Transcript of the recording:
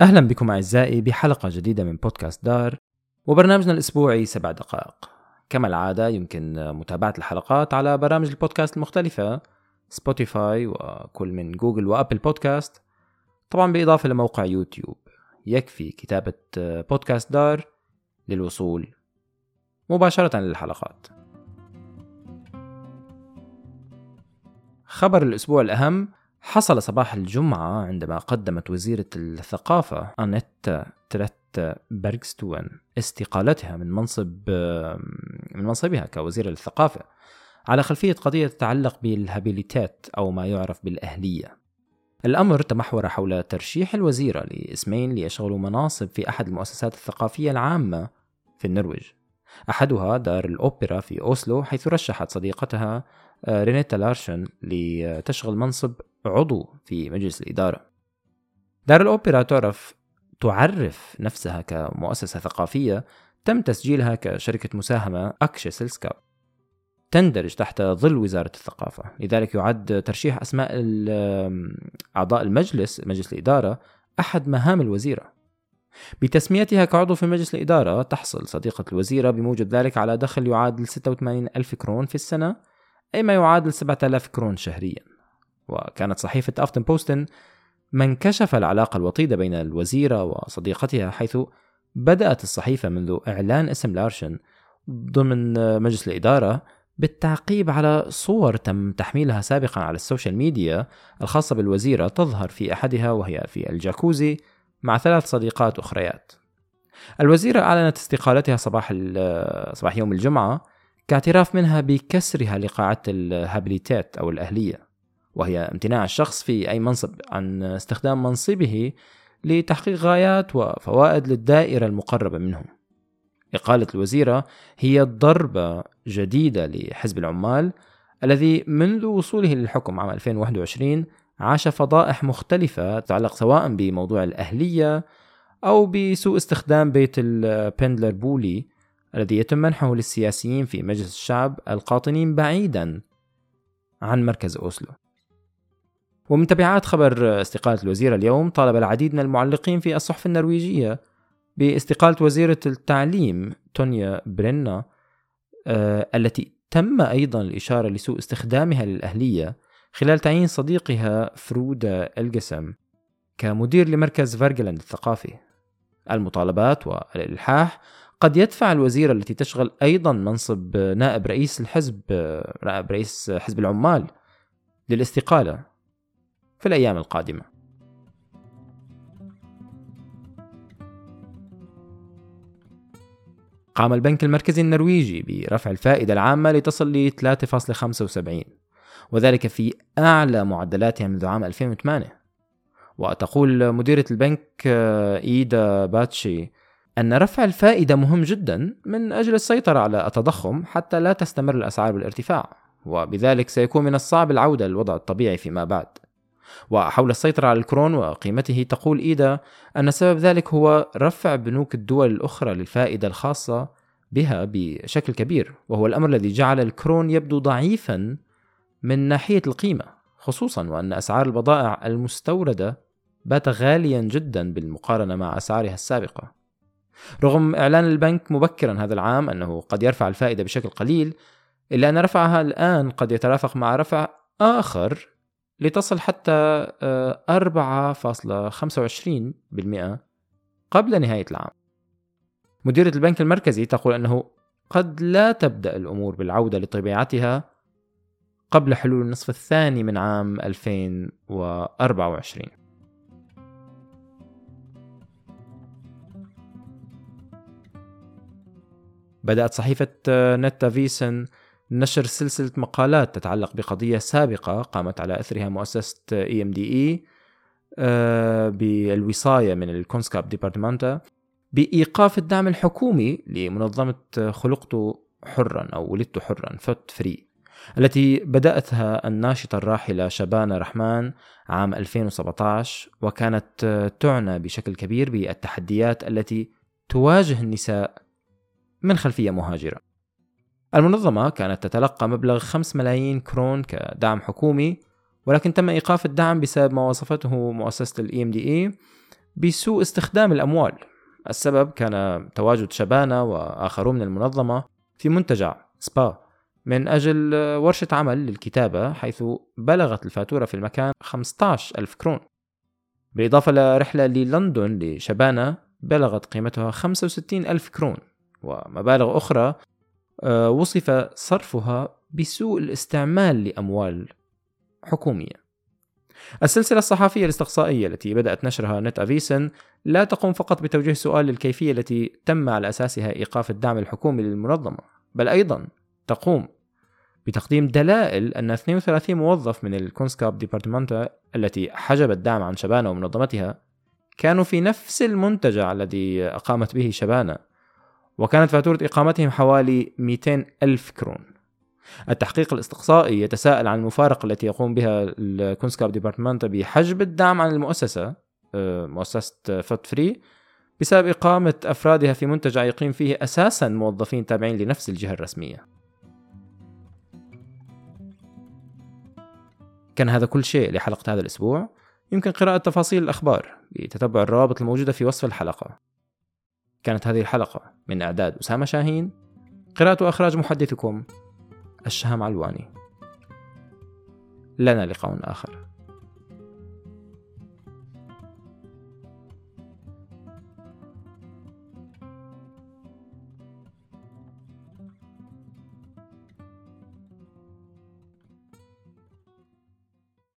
أهلا بكم أعزائي بحلقة جديدة من بودكاست دار وبرنامجنا الأسبوعي سبع دقائق. كما العادة يمكن متابعة الحلقات على برامج البودكاست المختلفة سبوتيفاي وكل من جوجل وأبل بودكاست. طبعا بالإضافة لموقع يوتيوب يكفي كتابة بودكاست دار للوصول مباشرة للحلقات. خبر الأسبوع الأهم حصل صباح الجمعة عندما قدمت وزيرة الثقافة أنيت تريت برغستون استقالتها من منصب من منصبها كوزيرة للثقافة على خلفية قضية تتعلق بالهابيليتات أو ما يعرف بالأهلية. الأمر تمحور حول ترشيح الوزيرة لاسمين ليشغلوا مناصب في أحد المؤسسات الثقافية العامة في النرويج. أحدها دار الأوبرا في أوسلو حيث رشحت صديقتها آه، رينيتا لارشن لتشغل منصب عضو في مجلس الإدارة. دار الأوبرا تعرف تعرف نفسها كمؤسسة ثقافية تم تسجيلها كشركة مساهمة aksjeselskap تندرج تحت ظل وزارة الثقافة. لذلك يعد ترشيح أسماء أعضاء المجلس مجلس الإدارة أحد مهام الوزيرة. بتسميتها كعضو في مجلس الإدارة تحصل صديقة الوزيرة بموجب ذلك على دخل يعادل 86 ألف كرون في السنة أي ما يعادل 7000 كرون شهريا. وكانت صحيفة أفتن بوستن من كشف العلاقة الوطيدة بين الوزيرة وصديقتها حيث بدأت الصحيفة منذ إعلان اسم لارشن ضمن مجلس الإدارة بالتعقيب على صور تم تحميلها سابقا على ال social media الخاصة بالوزيرة تظهر في أحدها وهي في الجاكوزي مع ثلاث صديقات أخريات. الوزيرة أعلنت استقالتها صباح صباح يوم الجمعة كاعتراف منها بكسرها لقاعدة الهابليتات أو الأهلية. وهي امتناع الشخص في أي منصب عن استخدام منصبه لتحقيق غايات وفوائد للدائرة المقربة منهم. إقالة الوزيرة هي ضربة جديدة لحزب العمال الذي منذ وصوله للحكم عام 2021 عاش فضائح مختلفة تتعلق سواء بموضوع الأهلية أو بسوء استخدام بيت البندلر بولي الذي يتم منحه للسياسيين في مجلس الشعب القاطنين بعيدا عن مركز أوسلو. ومن تبعات خبر استقالة الوزيرة اليوم طالب العديد من المعلقين في الصحف النرويجية باستقالة وزيرة التعليم تونيا برينا آه، التي تم أيضا الإشارة لسوء استخدامها للأهلية خلال تعيين صديقها فرودا الجسم كمدير لمركز فارجلاند الثقافي. المطالبات والإلحاح قد يدفع الوزيرة التي تشغل أيضا منصب نائب رئيس الحزب نائب رئيس حزب العمال للاستقالة. في الأيام القادمة. قام البنك المركزي النرويجي برفع الفائدة العامة لتصل ل 3.75 وذلك في أعلى معدلاتها منذ عام 2008 وتقول مديرة البنك إيدا باتشي أن رفع الفائدة مهم جدا من أجل السيطرة على التضخم حتى لا تستمر الأسعار بالارتفاع وبذلك سيكون من الصعب العودة للوضع الطبيعي فيما بعد. وحول السيطرة على الكرون وقيمته تقول إيدا أن سبب ذلك هو رفع بنوك الدول الأخرى للفائدة الخاصة بها بشكل كبير وهو الأمر الذي جعل الكرون يبدو ضعيفا من ناحية القيمة خصوصا وأن أسعار البضائع المستوردة بات غاليا جدا بالمقارنة مع أسعارها السابقة. رغم إعلان البنك مبكرا هذا العام أنه قد يرفع الفائدة بشكل قليل إلا أن رفعها الآن قد يترافق مع رفع آخر لتصل حتى 4.25% آه، قبل نهاية العام. مديرة البنك المركزي تقول أنه قد لا تبدأ الأمور بالعودة لطبيعتها قبل حلول النصف الثاني من عام 2024 بدأت صحيفة نت أفيسن نشر سلسلة مقالات تتعلق بقضية سابقة قامت على أثرها مؤسسة دي اي بالوصاية من ال Kunnskapsdepartementet بإيقاف الدعم الحكومي لمنظمة خلقت حرا أو ولدت حرا Født Fri التي بدأتها الناشطة الراحلة شبانة رحمن عام 2017 وكانت تعنى بشكل كبير بالتحديات التي تواجه النساء من خلفية مهاجرة. المنظمة كانت تتلقى مبلغ 5 ملايين كرون كدعم حكومي ولكن تم إيقاف الدعم بسبب ما وصفته مؤسسة دي اي بسوء استخدام الأموال. السبب كان تواجد شبانة وآخرون من المنظمة في منتجع سبا من أجل ورشة عمل للكتابة حيث بلغت الفاتورة في المكان 15 ألف كرون. بالإضافة لرحلة للندن لشبانة بلغت قيمتها 65 ألف كرون. ومبالغ أخرى وصف صرفها بسوء الاستعمال لأموال حكومية. السلسلة الصحفية الاستقصائية التي بدأت نشرها نت أفيسن لا تقوم فقط بتوجيه سؤال للكيفية التي تم على أساسها إيقاف الدعم الحكومي للمنظمة بل أيضا تقوم بتقديم دلائل أن 32 موظف من ال Kunnskapsdepartementet التي حجب الدعم عن شبانة ومنظمتها كانوا في نفس المنتجع الذي أقامت به شبانة. وكانت فاتورة إقامتهم حوالي 200 ألف كرون. التحقيق الاستقصائي يتساءل عن المفارقة التي يقوم بها ال Kunnskapsdepartementet بحجب الدعم عن المؤسسة آه، مؤسسة Født Fri بسبب إقامة أفرادها في منتجع يقيم فيه أساسا موظفين تابعين لنفس الجهة الرسمية. كان هذا كل شيء لحلقة هذا الأسبوع. يمكن قراءة تفاصيل الأخبار بتتبع الروابط الموجودة في وصف الحلقة. كانت هذه الحلقة من إعداد أسامة شاهين قراءة وإخراج محدثكم الشهم علواني. لنا لقاء آخر.